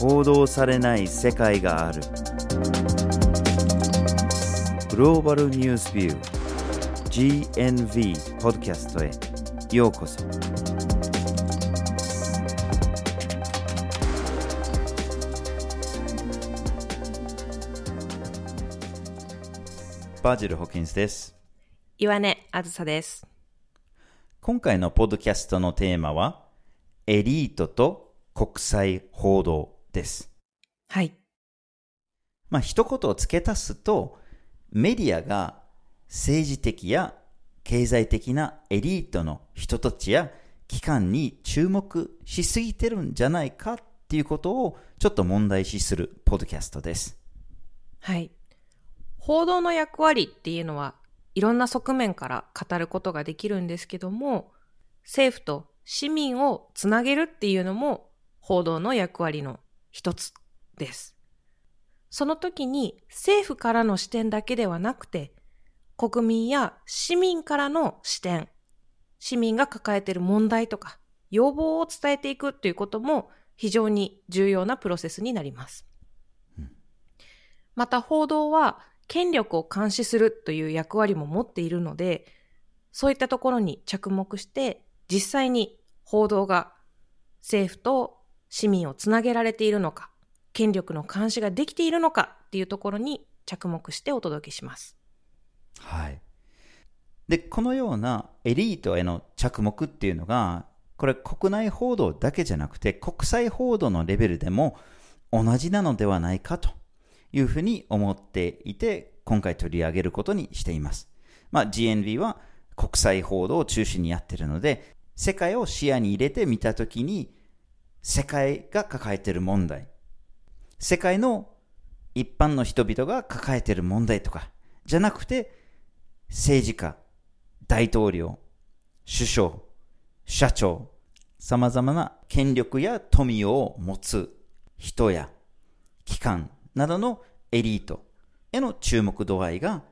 報道されない世界がある。グローバルニュースビュー GNV ポッドキャストへ。ようこそ。バージル・ホキンスです。岩根あずさです。今回のポッドキャストのテーマはエリートと国際報道ですはい。まあ、一言を付け足すと、メディアが政治的や経済的なエリートの人たちや機関に注目しすぎてるんじゃないかっていうことをちょっと問題視するポッドキャストです。はい。報道の役割っていうのはいろんな側面から語ることができるんですけども、政府と市民をつなげるっていうのも報道の役割の一つです。その時に政府からの視点だけではなくて、国民や市民からの視点、市民が抱えている問題とか要望を伝えていくということも非常に重要なプロセスになります。また報道は権力を監視するという役割も持っているので、そういったところに着目して、実際に報道が政府と市民をつなげられているのか、権力の監視ができているのかっていうところに着目してお届けします。はい。で、このようなエリートへの着目っていうのが、これ国内報道だけじゃなくて国際報道のレベルでも同じなのではないかというふうに思っていて、今回取り上げることにしています。まあ、GNV は国際報道を中心にやってるので、世界を視野に入れてみたときに、世界が抱えている問題、世界の一般の人々が抱えている問題とか、じゃなくて、政治家、大統領、首相、社長、様々な権力や富を持つ人や機関などのエリートへの注目度合いが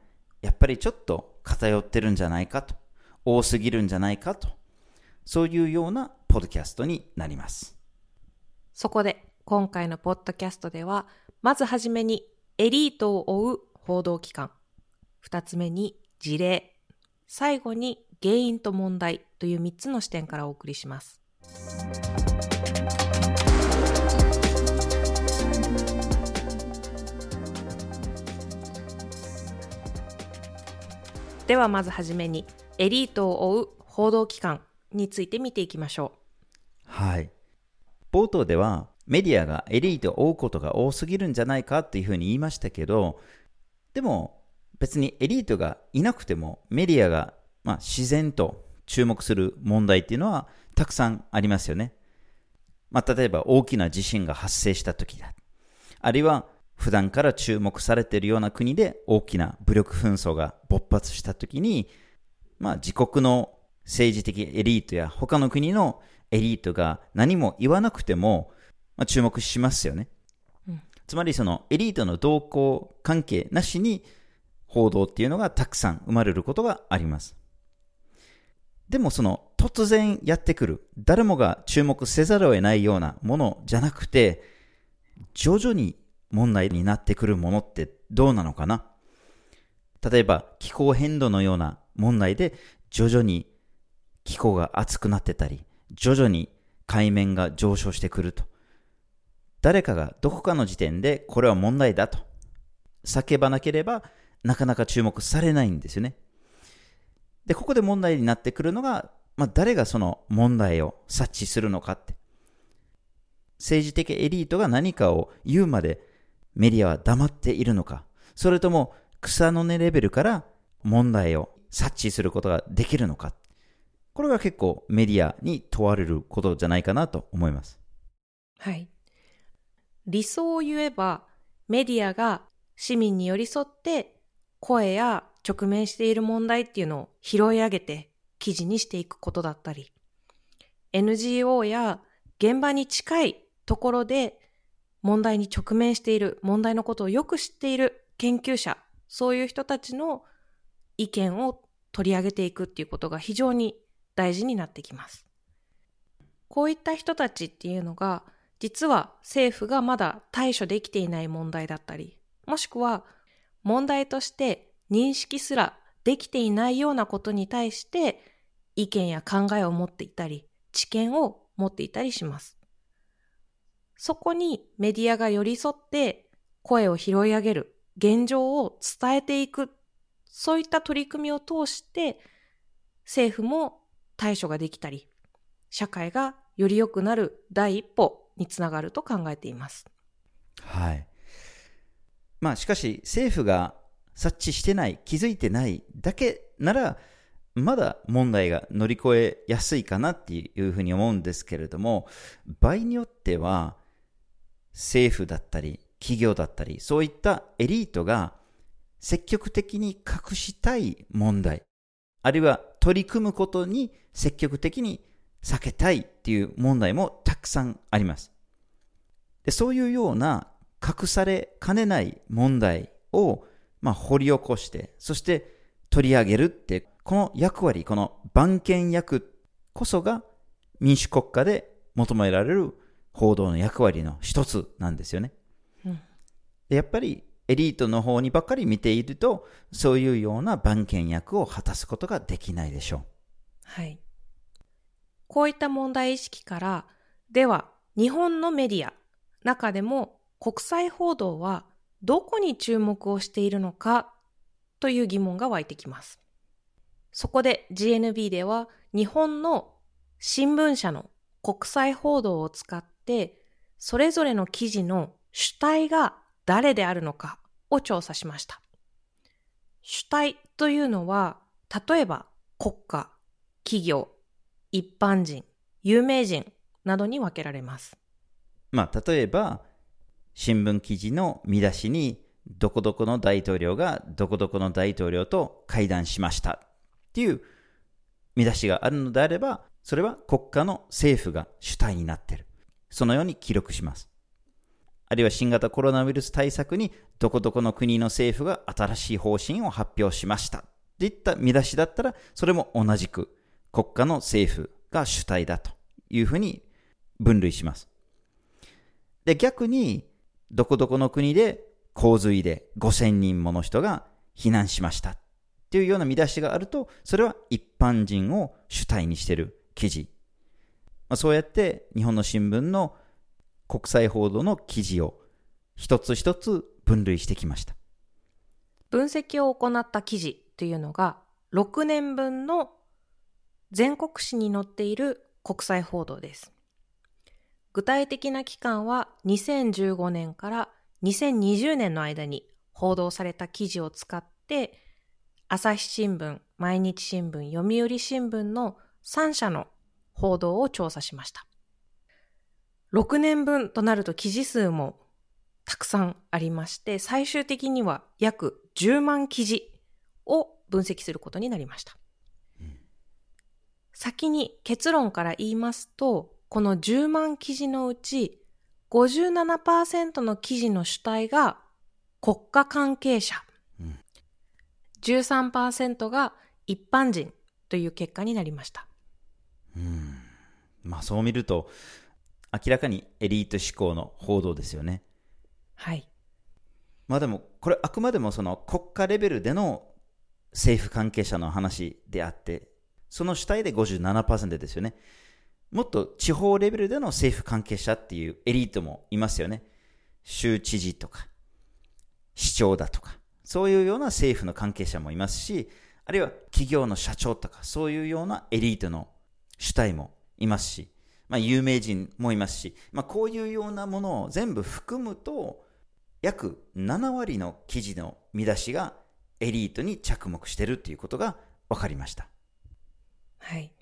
やっぱりちょっと偏ってるんじゃないかと、多すぎるんじゃないかと、そういうようなポッドキャストになります。そこで今回のポッドキャストでは、まずはじめにエリートを追う報道機関、二つ目に事例、最後に原因と問題という三つの視点からお送りします。ではまずはじめにエリートを追う報道機関について見ていきましょうはい。冒頭ではメディアがエリートを追うことが多すぎるんじゃないかっていうふうに言いましたけど、でも別にエリートがいなくてもメディアが、まあ、自然と注目する問題っていうのはたくさんありますよね。まあ、例えば大きな地震が発生した時だ。あるいは普段から注目されているような国で大きな武力紛争が勃発した時に、まあ、自国の政治的エリートや他の国のエリートが何も言わなくても、まあ、注目しますよね。うんつまりそのエリートの動向関係なしに報道っていうのがたくさん生まれることがあります。でもその突然やってくる、誰もが注目せざるを得ないようなものじゃなくて、徐々に問題になってくるものってどうなのかな例えば気候変動のような問題で徐々に気候が熱くなってたり、徐々に海面が上昇してくると。誰かがどこかの時点でこれは問題だと叫ばなければなかなか注目されないんですよね。で、ここで問題になってくるのが、まあ、誰がその問題を察知するのかって。政治的エリートが何かを言うまでメディアは黙っているのか、それとも草の根レベルから問題を察知することができるのか。これが結構メディアに問われることじゃないかなと思います。はい。理想を言えば、メディアが市民に寄り添って声や直面している問題っていうのを拾い上げて記事にしていくことだったり、NGO や現場に近いところで問題に直面している、問題のことをよく知っている研究者、そういう人たちの意見を取り上げていくっていうことが非常に大事になってきます。こういった人たちっていうのが実は政府がまだ対処できていない問題だったり、もしくは問題として認識すらできていないようなことに対して意見や考えを持っていたり、知見を持っていたりします。そこにメディアが寄り添って声を拾い上げる、現状を伝えていく、そういった取り組みを通して政府も対処ができたり、社会がより良くなる第一歩につながると考えています。はい。まあしかし政府が察知してない、気づいてないだけなら、まだ問題が乗り越えやすいかなっていうふうに思うんですけれども、場合によっては、政府だったり、企業だったり、そういったエリートが積極的に隠したい問題、あるいは取り組むことに積極的に避けたいっていう問題もたくさんあります。でそういうような隠されかねない問題を、まあ、掘り起こして、そして取り上げるって、この役割、この番犬役こそが民主国家で求められる報道の役割の一つなんですよね。うん、でやっぱりエリートの方にばっかり見ていると、そういうような番犬役を果たすことができないでしょう。はい。こういった問題意識から、では、日本のメディア、中でも国際報道はどこに注目をしているのかという疑問が湧いてきます。そこで GNB では日本の新聞社の国際報道を使ってそれぞれの記事の主体が誰であるのかを調査しました。主体というのは例えば国家、企業、一般人、有名人などに分けられます。まあ、例えば、新聞記事の見出しに、どこどこの大統領がどこどこの大統領と会談しましたっていう見出しがあるのであれば、それは国家の政府が主体になっている。そのように記録します。あるいは新型コロナウイルス対策にどこどこの国の政府が新しい方針を発表しました。っていった見出しだったら、それも同じく国家の政府が主体だというふうに分類します。で、逆に、どこどこの国で洪水で5000人もの人が避難しましたっていうような見出しがあると、それは一般人を主体にしている記事。まあ、そうやって日本の新聞の国際報道の記事を一つ一つ分類してきました。分析を行った記事というのが6年分の全国紙に載っている国際報道です。具体的な期間は2015年から2020年の間に報道された記事を使って、朝日新聞、毎日新聞、読売新聞の3社の報道を調査しました。6年分となると記事数もたくさんありまして、最終的には約10万記事を分析することになりました。先に結論から言いますと、この10万記事のうち57%の記事の主体が国家関係者、うん、13%が一般人という結果になりました。うん。まあそう見ると、明らかにエリート志向の報道ですよね。はい。まあでも、これあくまでもその国家レベルでの政府関係者の話であって、その主体で57%ですよね。もっと地方レベルでの政府関係者っていうエリートもいますよね。州知事とか、市長だとか、そういうような政府の関係者もいますし、あるいは企業の社長とか、そういうようなエリートの主体もいますし、まあ、有名人もいますし、まあ、こういうようなものを全部含むと、約7割の記事の見出しがエリートに着目しているということが分かりました。はい。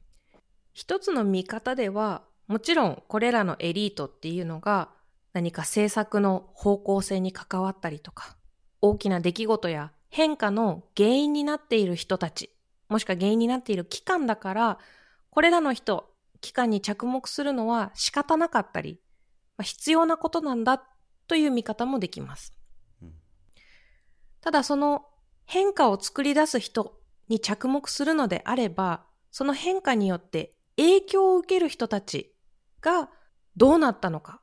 一つの見方では、もちろんこれらのエリートっていうのが何か政策の方向性に関わったりとか、大きな出来事や変化の原因になっている人たち、もしくは原因になっている機関だから、これらの人、機関に着目するのは仕方なかったり、必要なことなんだという見方もできます。ただその変化を作り出す人に着目するのであれば、その変化によって影響を受ける人たちがどうなったのか、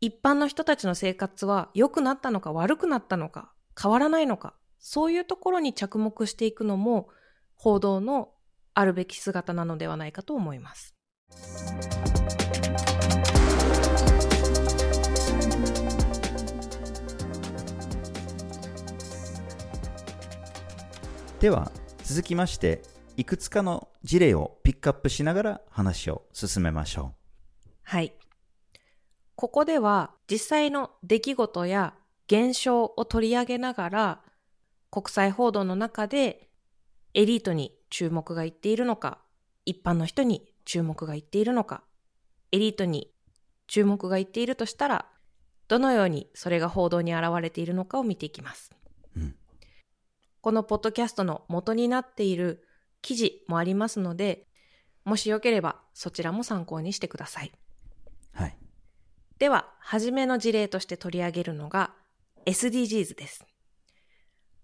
一般の人たちの生活は良くなったのか悪くなったのか変わらないのかそういうところに着目していくのも報道のあるべき姿なのではないかと思います。では続きましていくつかの事例をピックアップしながら話を進めましょう。はい。ここでは実際の出来事や現象を取り上げながら国際報道の中でエリートに注目がいっているのか、一般の人に注目がいっているのか、エリートに注目がいっているとしたら、どのようにそれが報道に現れているのかを見ていきます。うんこのポッドキャストの元になっている記事もありますので、もしよければそちらも参考にしてください。はい。では、はじめの事例として取り上げるのが SDGs です。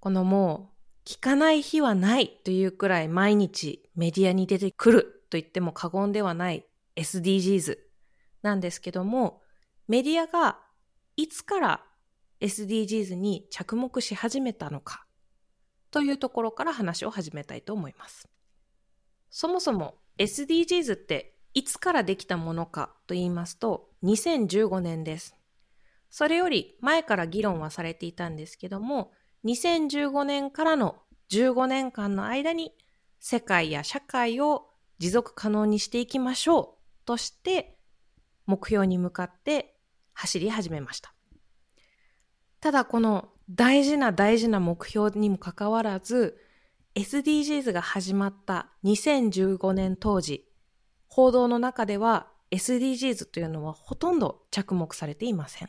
このもう、聞かない日はないというくらい毎日メディアに出てくると言っても過言ではない SDGs なんですけども、メディアがいつから SDGs に着目し始めたのかというところから話を始めたいと思います。そもそも SDGs っていつからできたものかと言いますと2015年です。それより前から議論はされていたんですけども2015年からの15年間の間に世界や社会を持続可能にしていきましょうとして目標に向かって走り始めました。ただこの大事な大事な目標にもかかわらず、SDGs が始まった2015年当時、報道の中では SDGs というのはほとんど着目されていません。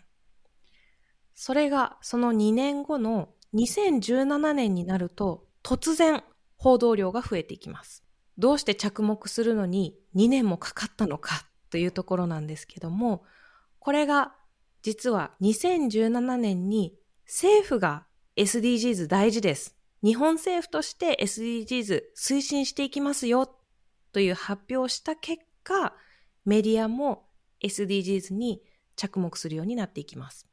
それがその2年後の2017年になると突然報道量が増えていきます。どうして着目するのに2年もかかったのかというところなんですけども、これが実は2017年に政府が SDGs 大事です。日本政府として SDGs 推進していきますよという発表をした結果、メディアも SDGs に着目するようになっていきます。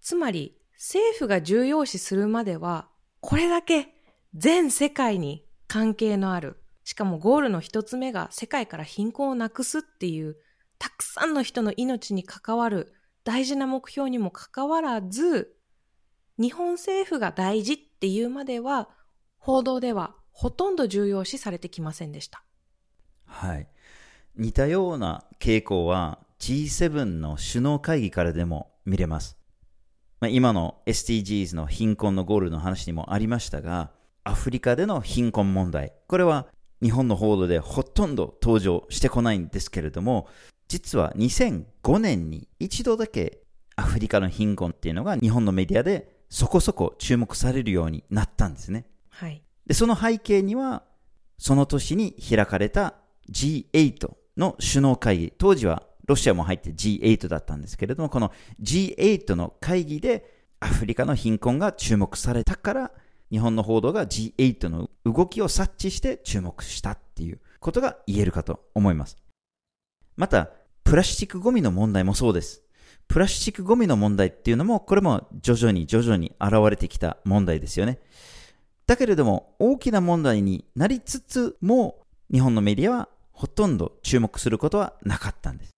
つまり、政府が重要視するまでは、これだけ全世界に関係のある、しかもゴールの一つ目が世界から貧困をなくすっていうたくさんの人の命に関わる大事な目標にもかかわらず、日本政府が大事っていうまでは、報道ではほとんど重要視されてきませんでした。はい。似たような傾向は G7 の首脳会議からでも見れます。まあ、今の SDGs の貧困のゴールの話にもありましたが、アフリカでの貧困問題。これは日本の報道でほとんど登場してこないんですけれども、実は2005年に一度だけアフリカの貧困っていうのが日本のメディアでそこそこ注目されるようになったんですね。はい。で、その背景には、その年に開かれた G8 の首脳会議、当時はロシアも入って G8 だったんですけれども、この G8 の会議でアフリカの貧困が注目されたから、日本の報道が G8 の動きを察知して注目したっていうことが言えるかと思います。また、プラスチックゴミの問題もそうです。プラスチックゴミの問題っていうのも、これも徐々に徐々に現れてきた問題ですよね。だけれども、大きな問題になりつつも、日本のメディアはほとんど注目することはなかったんです。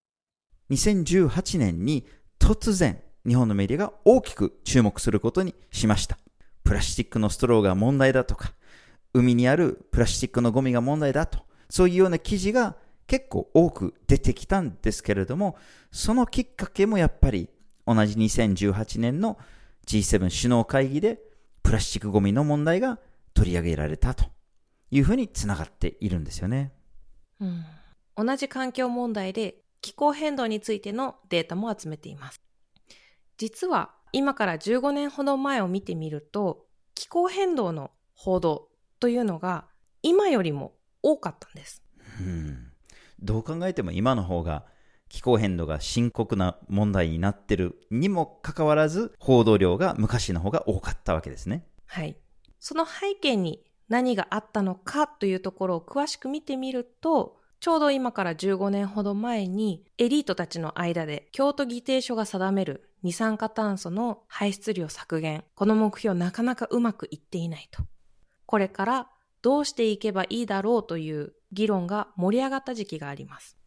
2018年に突然、日本のメディアが大きく注目することにしました。プラスチックのストローが問題だとか、海にあるプラスチックのゴミが問題だと、そういうような記事が結構多く出てきたんですけれども、そのきっかけもやっぱり同じ2018年の G7 首脳会議でプラスチックゴミの問題が取り上げられたというふうにつながっているんですよね。うん、同じ環境問題で気候変動についてのデータも集めています。実は今から15年ほど前を見てみると気候変動の報道というのが今よりも多かったんです。うんどう考えても今の方が気候変動が深刻な問題になってるにもかかわらず報道量が昔の方が多かったわけですね。はい。その背景に何があったのかというところを詳しく見てみるとちょうど今から15年ほど前にエリートたちの間で京都議定書が定める二酸化炭素の排出量削減、この目標なかなかうまくいっていないと。これからどうしていけばいいだろうという議論が盛り上がった時期があります。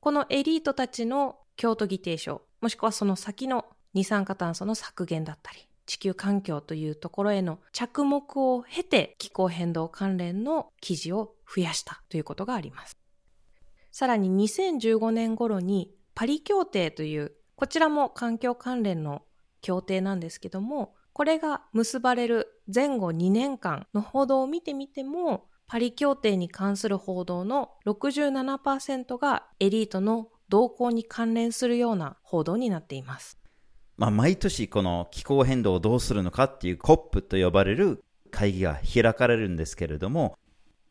このエリートたちの京都議定書、もしくはその先の二酸化炭素の削減だったり、地球環境というところへの着目を経て気候変動関連の記事を増やしたということがあります。さらに2015年頃にパリ協定というこちらも環境関連の協定なんですけどもこれが結ばれる前後2年間の報道を見てみてもパリ協定に関する報道の67%がエリートの動向に関連するような報道になっています。まあ、毎年この気候変動をどうするのかっていう COP と呼ばれる会議が開かれるんですけれども、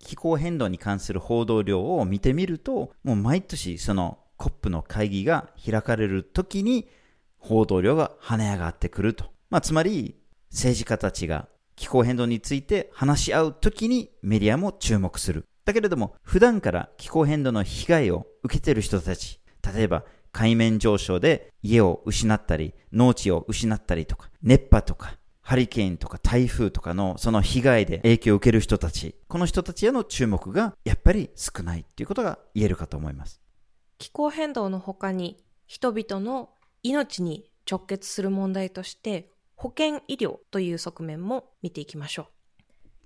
気候変動に関する報道量を見てみると、もう毎年その COP の会議が開かれる時に報道量が跳ね上がってくると。まあ、つまり政治家たちが気候変動について話し合う時にメディアも注目する。だけれども、普段から気候変動の被害を受けてる人たち、例えば海面上昇で家を失ったり、農地を失ったりとか、熱波とか、ハリケーンとか台風とかのその被害で影響を受ける人たち、この人たちへの注目がやっぱり少ないということが言えるかと思います。気候変動の他に人々の命に直結する問題として保健医療という側面も見ていきましょ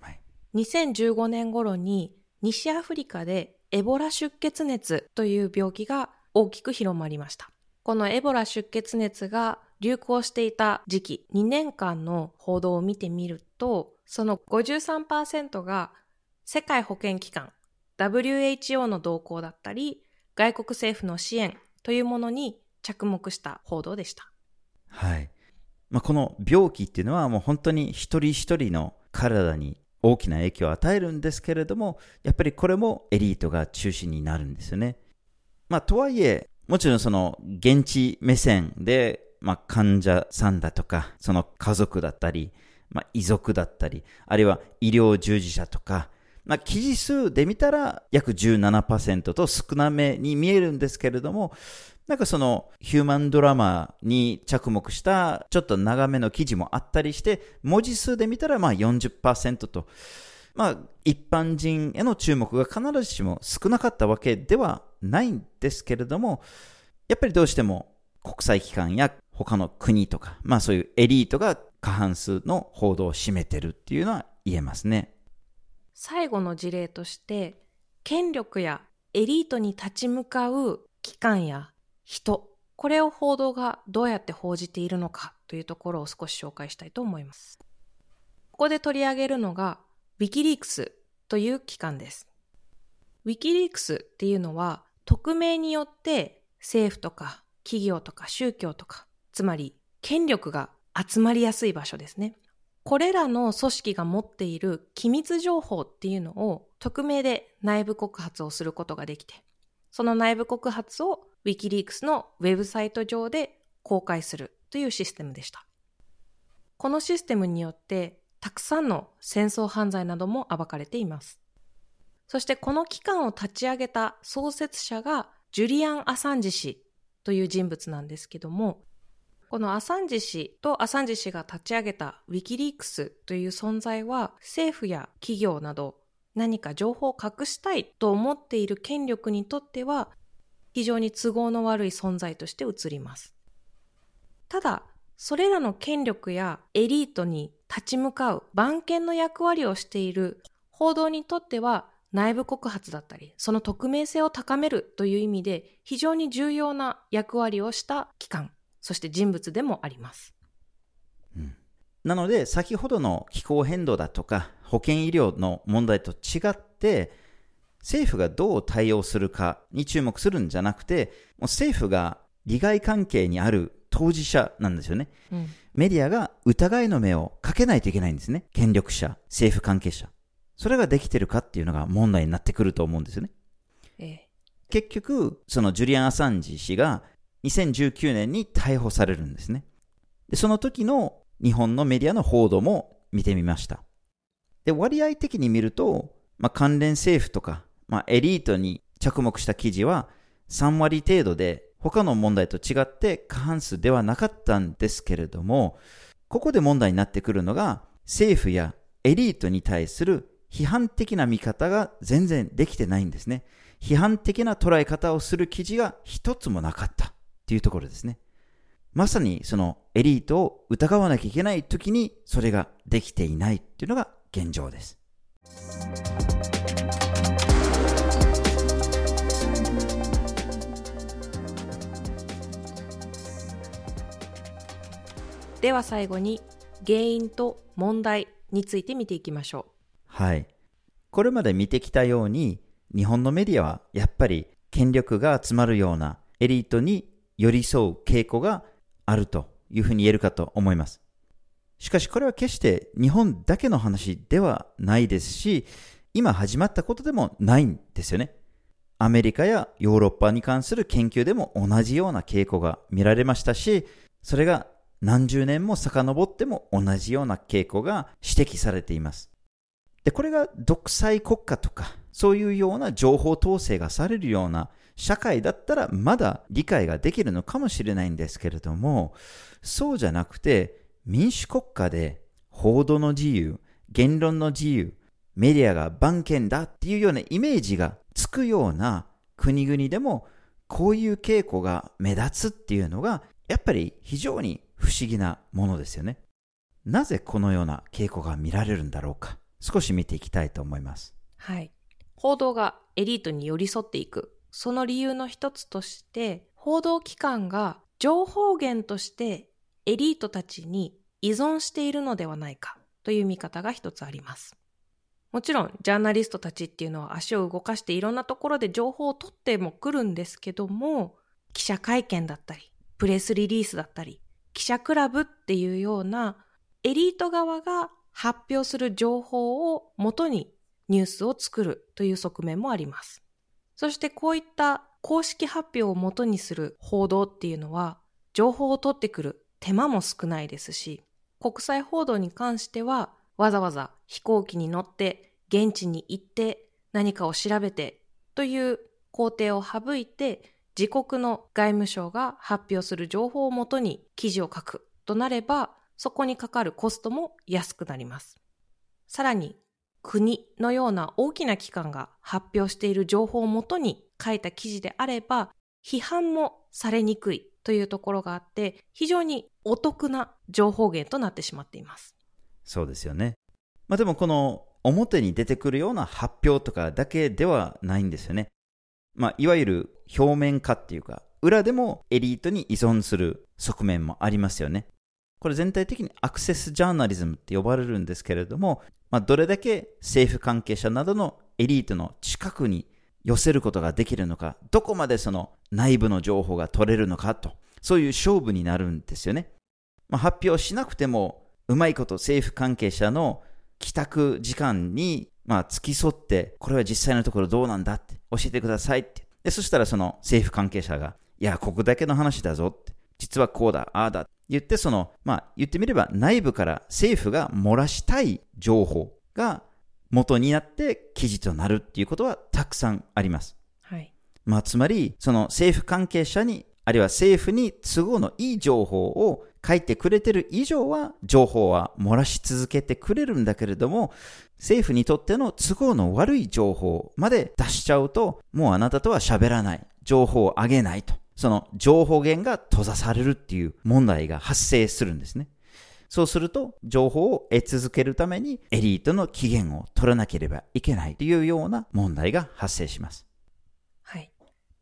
う。はい、2015年頃に西アフリカでエボラ出血熱という病気が大きく広まりました。このエボラ出血熱が流行していた時期、2年間の報道を見てみると、その53%が世界保健機関 WHO の動向だったり、外国政府の支援というものに着目した報道でした。はい。まあ、この病気っていうのはもう本当に一人一人の体に大きな影響を与えるんですけれども、やっぱりこれもエリートが中心になるんですよね。まあ、とはいえ、もちろんその現地目線でまあ、患者さんだとか、その家族だったり、まあ、遺族だったり、あるいは医療従事者とか、まあ、記事数で見たら約17%と少なめに見えるんですけれども、なんかそのヒューマンドラマに着目したちょっと長めの記事もあったりして、文字数で見たらまあ40%と、まあ一般人への注目が必ずしも少なかったわけではないんですけれども、やっぱりどうしても国際機関や他の国とか、まあそういうエリートが過半数の報道を占めてるっていうのは言えますね。最後の事例として、権力やエリートに立ち向かう機関や人、これを報道がどうやって報じているのかというところを少し紹介したいと思います。ここで取り上げるのが Wikileaks という機関です。Wikileaks っていうのは匿名によって政府とか企業とか宗教とか、つまり権力が集まりやすい場所ですね。これらの組織が持っている機密情報っていうのを匿名で内部告発をすることができて、その内部告発を Wikileaks のウェブサイト上で公開するというシステムでした。このシステムによってたくさんの戦争犯罪なども暴かれています。そしてこの機関を立ち上げた創設者がジュリアン・アサンジ氏という人物なんですけども、このアサンジ氏とアサンジ氏が立ち上げたウィキリークスという存在は政府や企業など何か情報を隠したいと思っている権力にとっては非常に都合の悪い存在として映ります。ただ、それらの権力やエリートに立ち向かう番犬の役割をしている報道にとっては内部告発だったり、その匿名性を高めるという意味で非常に重要な役割をした機関、そして人物でもあります。うん、なので、先ほどの気候変動だとか保健医療の問題と違って、政府がどう対応するかに注目するんじゃなくて、もう政府が利害関係にある当事者なんですよね、うん、メディアが疑いの目をかけないといけないんですね。権力者、政府関係者。それができてるかっていうのが問題になってくると思うんですよね。ええ、結局、そのジュリアン・アサンジ氏が2019年に逮捕されるんですね。で、その時の日本のメディアの報道も見てみました。で、割合的に見ると、まあ、関連政府とか、まあ、エリートに着目した記事は3割程度で他の問題と違って過半数ではなかったんですけれども、ここで問題になってくるのが政府やエリートに対する批判的な見方が全然できてないんですね。批判的な捉え方をする記事が一つもなかったっていうところですね。まさにそのエリートを疑わなきゃいけない時にそれができていないっていうのが現状です。では最後に原因と問題について見ていきましょう。はい。これまで見てきたように日本のメディアはやっぱり権力が集まるようなエリートに寄り添う傾向があるというふうに言えるかと思います。しかしこれは決して日本だけの話ではないですし、今始まったことでもないんですよね。アメリカやヨーロッパに関する研究でも同じような傾向が見られましたし、それが何十年も遡っても同じような傾向が指摘されています。で、これが独裁国家とか、そういうような情報統制がされるような社会だったらまだ理解ができるのかもしれないんですけれども、そうじゃなくて民主国家で報道の自由、言論の自由、メディアが番犬だっていうようなイメージがつくような国々でもこういう傾向が目立つっていうのがやっぱり非常に不思議なものですよね。なぜこのような傾向が見られるんだろうか。少し見ていきたいと思います。はい。報道がエリートに寄り添っていく。その理由の一つとして、報道機関が情報源としてエリートたちに依存しているのではないかという見方が一つあります。もちろん、ジャーナリストたちっていうのは足を動かしていろんなところで情報を取っても来るんですけども、記者会見だったり、プレスリリースだったり、記者クラブっていうようなエリート側が発表する情報をもとにニュースを作るという側面もあります。そしてこういった公式発表をもとにする報道っていうのは情報を取ってくる手間も少ないですし、国際報道に関してはわざわざ飛行機に乗って現地に行って何かを調べてという工程を省いて自国の外務省が発表する情報をもとに記事を書くとなれば、そこにかかるコストも安くなります。さらに、国のような大きな機関が発表している情報をもとに書いた記事であれば、批判もされにくいというところがあって、非常にお得な情報源となってしまっています。そうですよね。まあでもこの表に出てくるような発表とかだけではないんですよね。まあ、いわゆる表面化っていうか、裏でもエリートに依存する側面もありますよね。これ全体的にアクセスジャーナリズムって呼ばれるんですけれども、まあ、どれだけ政府関係者などのエリートの近くに寄せることができるのか、どこまでその内部の情報が取れるのかと、そういう勝負になるんですよね。まあ、発表しなくても、うまいこと政府関係者の帰宅時間にまあ、付き添って、これは実際のところどうなんだって教えてくださいって。で、そしたらその政府関係者が、いや、ここだけの話だぞって。実はこうだ、ああだ。言って、その、まあ、言ってみれば内部から政府が漏らしたい情報が元になって記事となるっていうことはたくさんあります。はい。まあ、つまり、その政府関係者に、あるいは政府に都合のいい情報を書いてくれてる以上は、情報は漏らし続けてくれるんだけれども、政府にとっての都合の悪い情報まで出しちゃうと、もうあなたとは喋らない。情報をあげないと。その情報源が閉ざされるっていう問題が発生するんですね。そうすると、情報を得続けるためにエリートの期限を取らなければいけないというような問題が発生します。はい。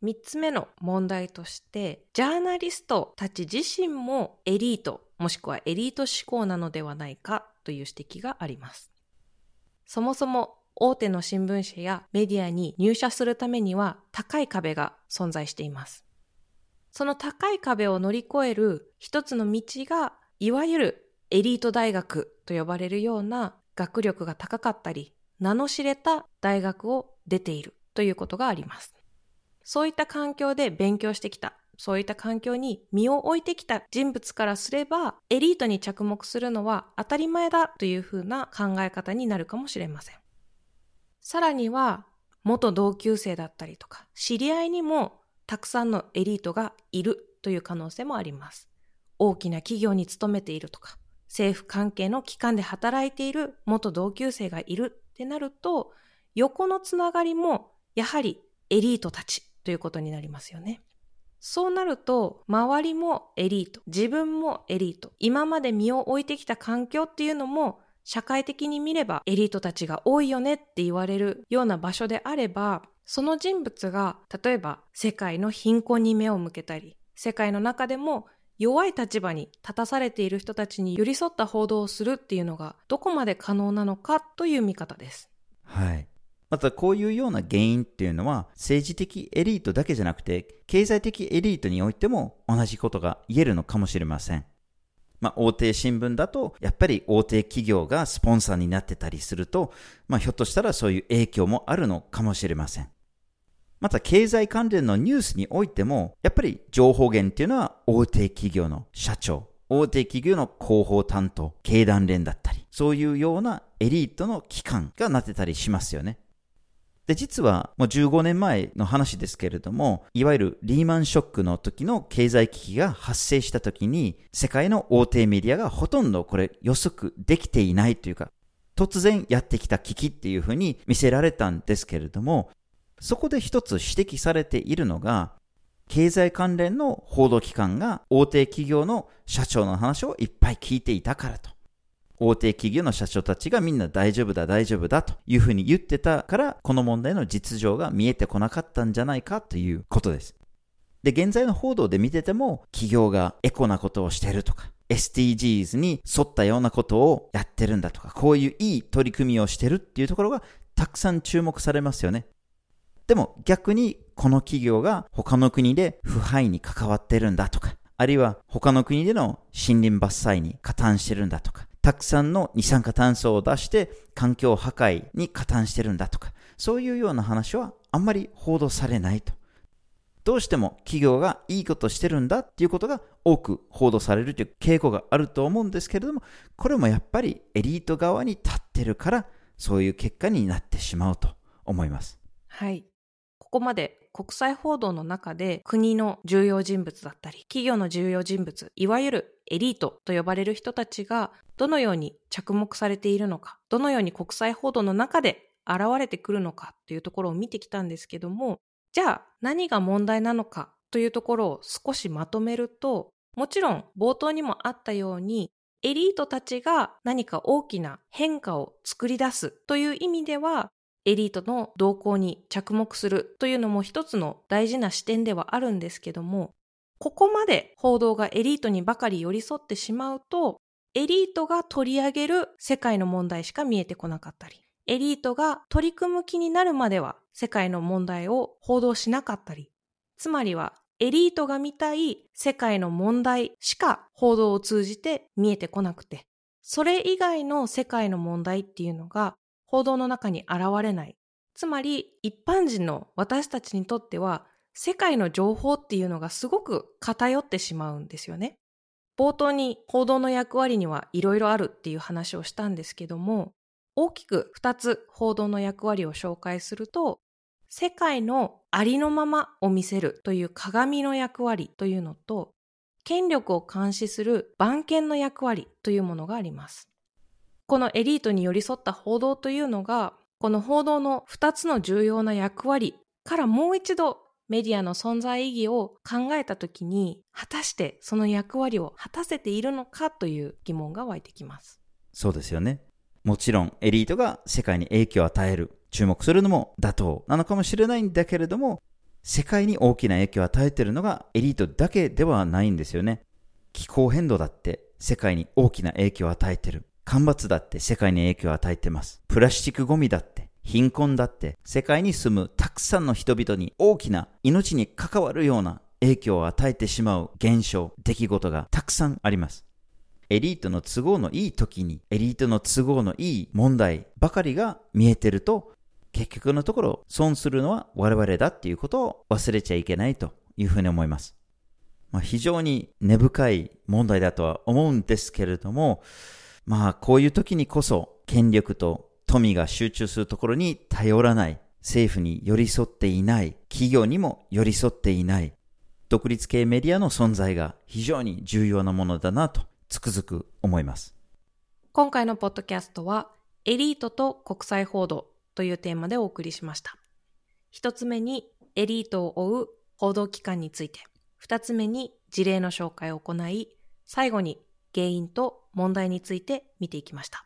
三つ目の問題として、ジャーナリストたち自身もエリート、もしくはエリート志向なのではないかという指摘があります。そもそも大手の新聞社やメディアに入社するためには高い壁が存在しています。その高い壁を乗り越える一つの道が、いわゆるエリート大学と呼ばれるような学力が高かったり、名の知れた大学を出ているということがあります。そういった環境で勉強してきた、そういった環境に身を置いてきた人物からすれば、エリートに着目するのは当たり前だというふうな考え方になるかもしれません。さらには、元同級生だったりとか、知り合いにもたくさんのエリートがいるという可能性もあります。大きな企業に勤めているとか、政府関係の機関で働いている元同級生がいるってなると、横のつながりもやはりエリートたちということになりますよね。そうなると、周りもエリート、自分もエリート、今まで身を置いてきた環境っていうのも社会的に見ればエリートたちが多いよねって言われるような場所であれば、その人物が例えば世界の貧困に目を向けたり、世界の中でも弱い立場に立たされている人たちに寄り添った報道をするっていうのがどこまで可能なのかという見方です。はい。またこういうような原因っていうのは政治的エリートだけじゃなくて経済的エリートにおいても同じことが言えるのかもしれません。まあ、大手新聞だと、やっぱり大手企業がスポンサーになってたりすると、まあ、ひょっとしたらそういう影響もあるのかもしれません。また経済関連のニュースにおいても、やっぱり情報源っていうのは大手企業の社長、大手企業の広報担当、経団連だったり、そういうようなエリートの機関がなってたりしますよね。で、実はもう15年前の話ですけれども、いわゆるリーマンショックの時の経済危機が発生した時に、世界の大手メディアがほとんどこれ予測できていないというか、突然やってきた危機っていうふうに見せられたんですけれども、そこで一つ指摘されているのが、経済関連の報道機関が大手企業の社長の話をいっぱい聞いていたからと。大手企業の社長たちがみんな大丈夫だ大丈夫だというふうに言ってたから、この問題の実情が見えてこなかったんじゃないかということです。で、現在の報道で見てても、企業がエコなことをしてるとか、SDGs に沿ったようなことをやってるんだとか、こういういい取り組みをしてるっていうところがたくさん注目されますよね。でも逆にこの企業が他の国で腐敗に関わってるんだとか、あるいは他の国での森林伐採に加担してるんだとか、たくさんの二酸化炭素を出して環境破壊に加担してるんだとか、そういうような話はあんまり報道されないと。どうしても企業がいいことしてるんだっていうことが多く報道されるという傾向があると思うんですけれども、これもやっぱりエリート側に立ってるから、そういう結果になってしまうと思います。はい。ここまで国際報道の中で国の重要人物だったり、企業の重要人物、いわゆるエリートと呼ばれる人たちがどのように着目されているのか、どのように国際報道の中で現れてくるのかというところを見てきたんですけども、じゃあ何が問題なのかというところを少しまとめると、もちろん冒頭にもあったように、エリートたちが何か大きな変化を作り出すという意味では、エリートの動向に着目するというのも一つの大事な視点ではあるんですけども、ここまで報道がエリートにばかり寄り添ってしまうと、エリートが取り上げる世界の問題しか見えてこなかったり、エリートが取り組む気になるまでは世界の問題を報道しなかったり、つまりはエリートが見たい世界の問題しか報道を通じて見えてこなくて、それ以外の世界の問題っていうのが報道の中に現れない。つまり一般人の私たちにとっては世界の情報っていうのがすごく偏ってしまうんですよね。冒頭に報道の役割にはいろいろあるっていう話をしたんですけども、大きく2つ報道の役割を紹介すると、世界のありのままを見せるという鏡の役割というのと、権力を監視する番犬の役割というものがあります。このエリートに寄り添った報道というのが、この報道の2つの重要な役割からもう一度メディアの存在意義を考えたときに、果たしてその役割を果たせているのかという疑問が湧いてきます。そうですよね。もちろんエリートが世界に影響を与える、注目するのも妥当なのかもしれないんだけれども、世界に大きな影響を与えているのがエリートだけではないんですよね。気候変動だって世界に大きな影響を与えている。干ばつだって世界に影響を与えてます。プラスチックゴミだって、貧困だって、世界に住むたくさんの人々に大きな命に関わるような影響を与えてしまう現象、出来事がたくさんあります。エリートの都合のいい時に、エリートの都合のいい問題ばかりが見えてると、結局のところ損するのは我々だっていうことを忘れちゃいけないというふうに思います。まあ、非常に根深い問題だとは思うんですけれども、まあこういう時にこそ権力と富が集中するところに頼らない。政府に寄り添っていない、企業にも寄り添っていない、独立系メディアの存在が非常に重要なものだなとつくづく思います。今回のポッドキャストは、エリートと国際報道というテーマでお送りしました。一つ目に、エリートを追う報道機関について。二つ目に、事例の紹介を行い、最後に原因と問題について見ていきました。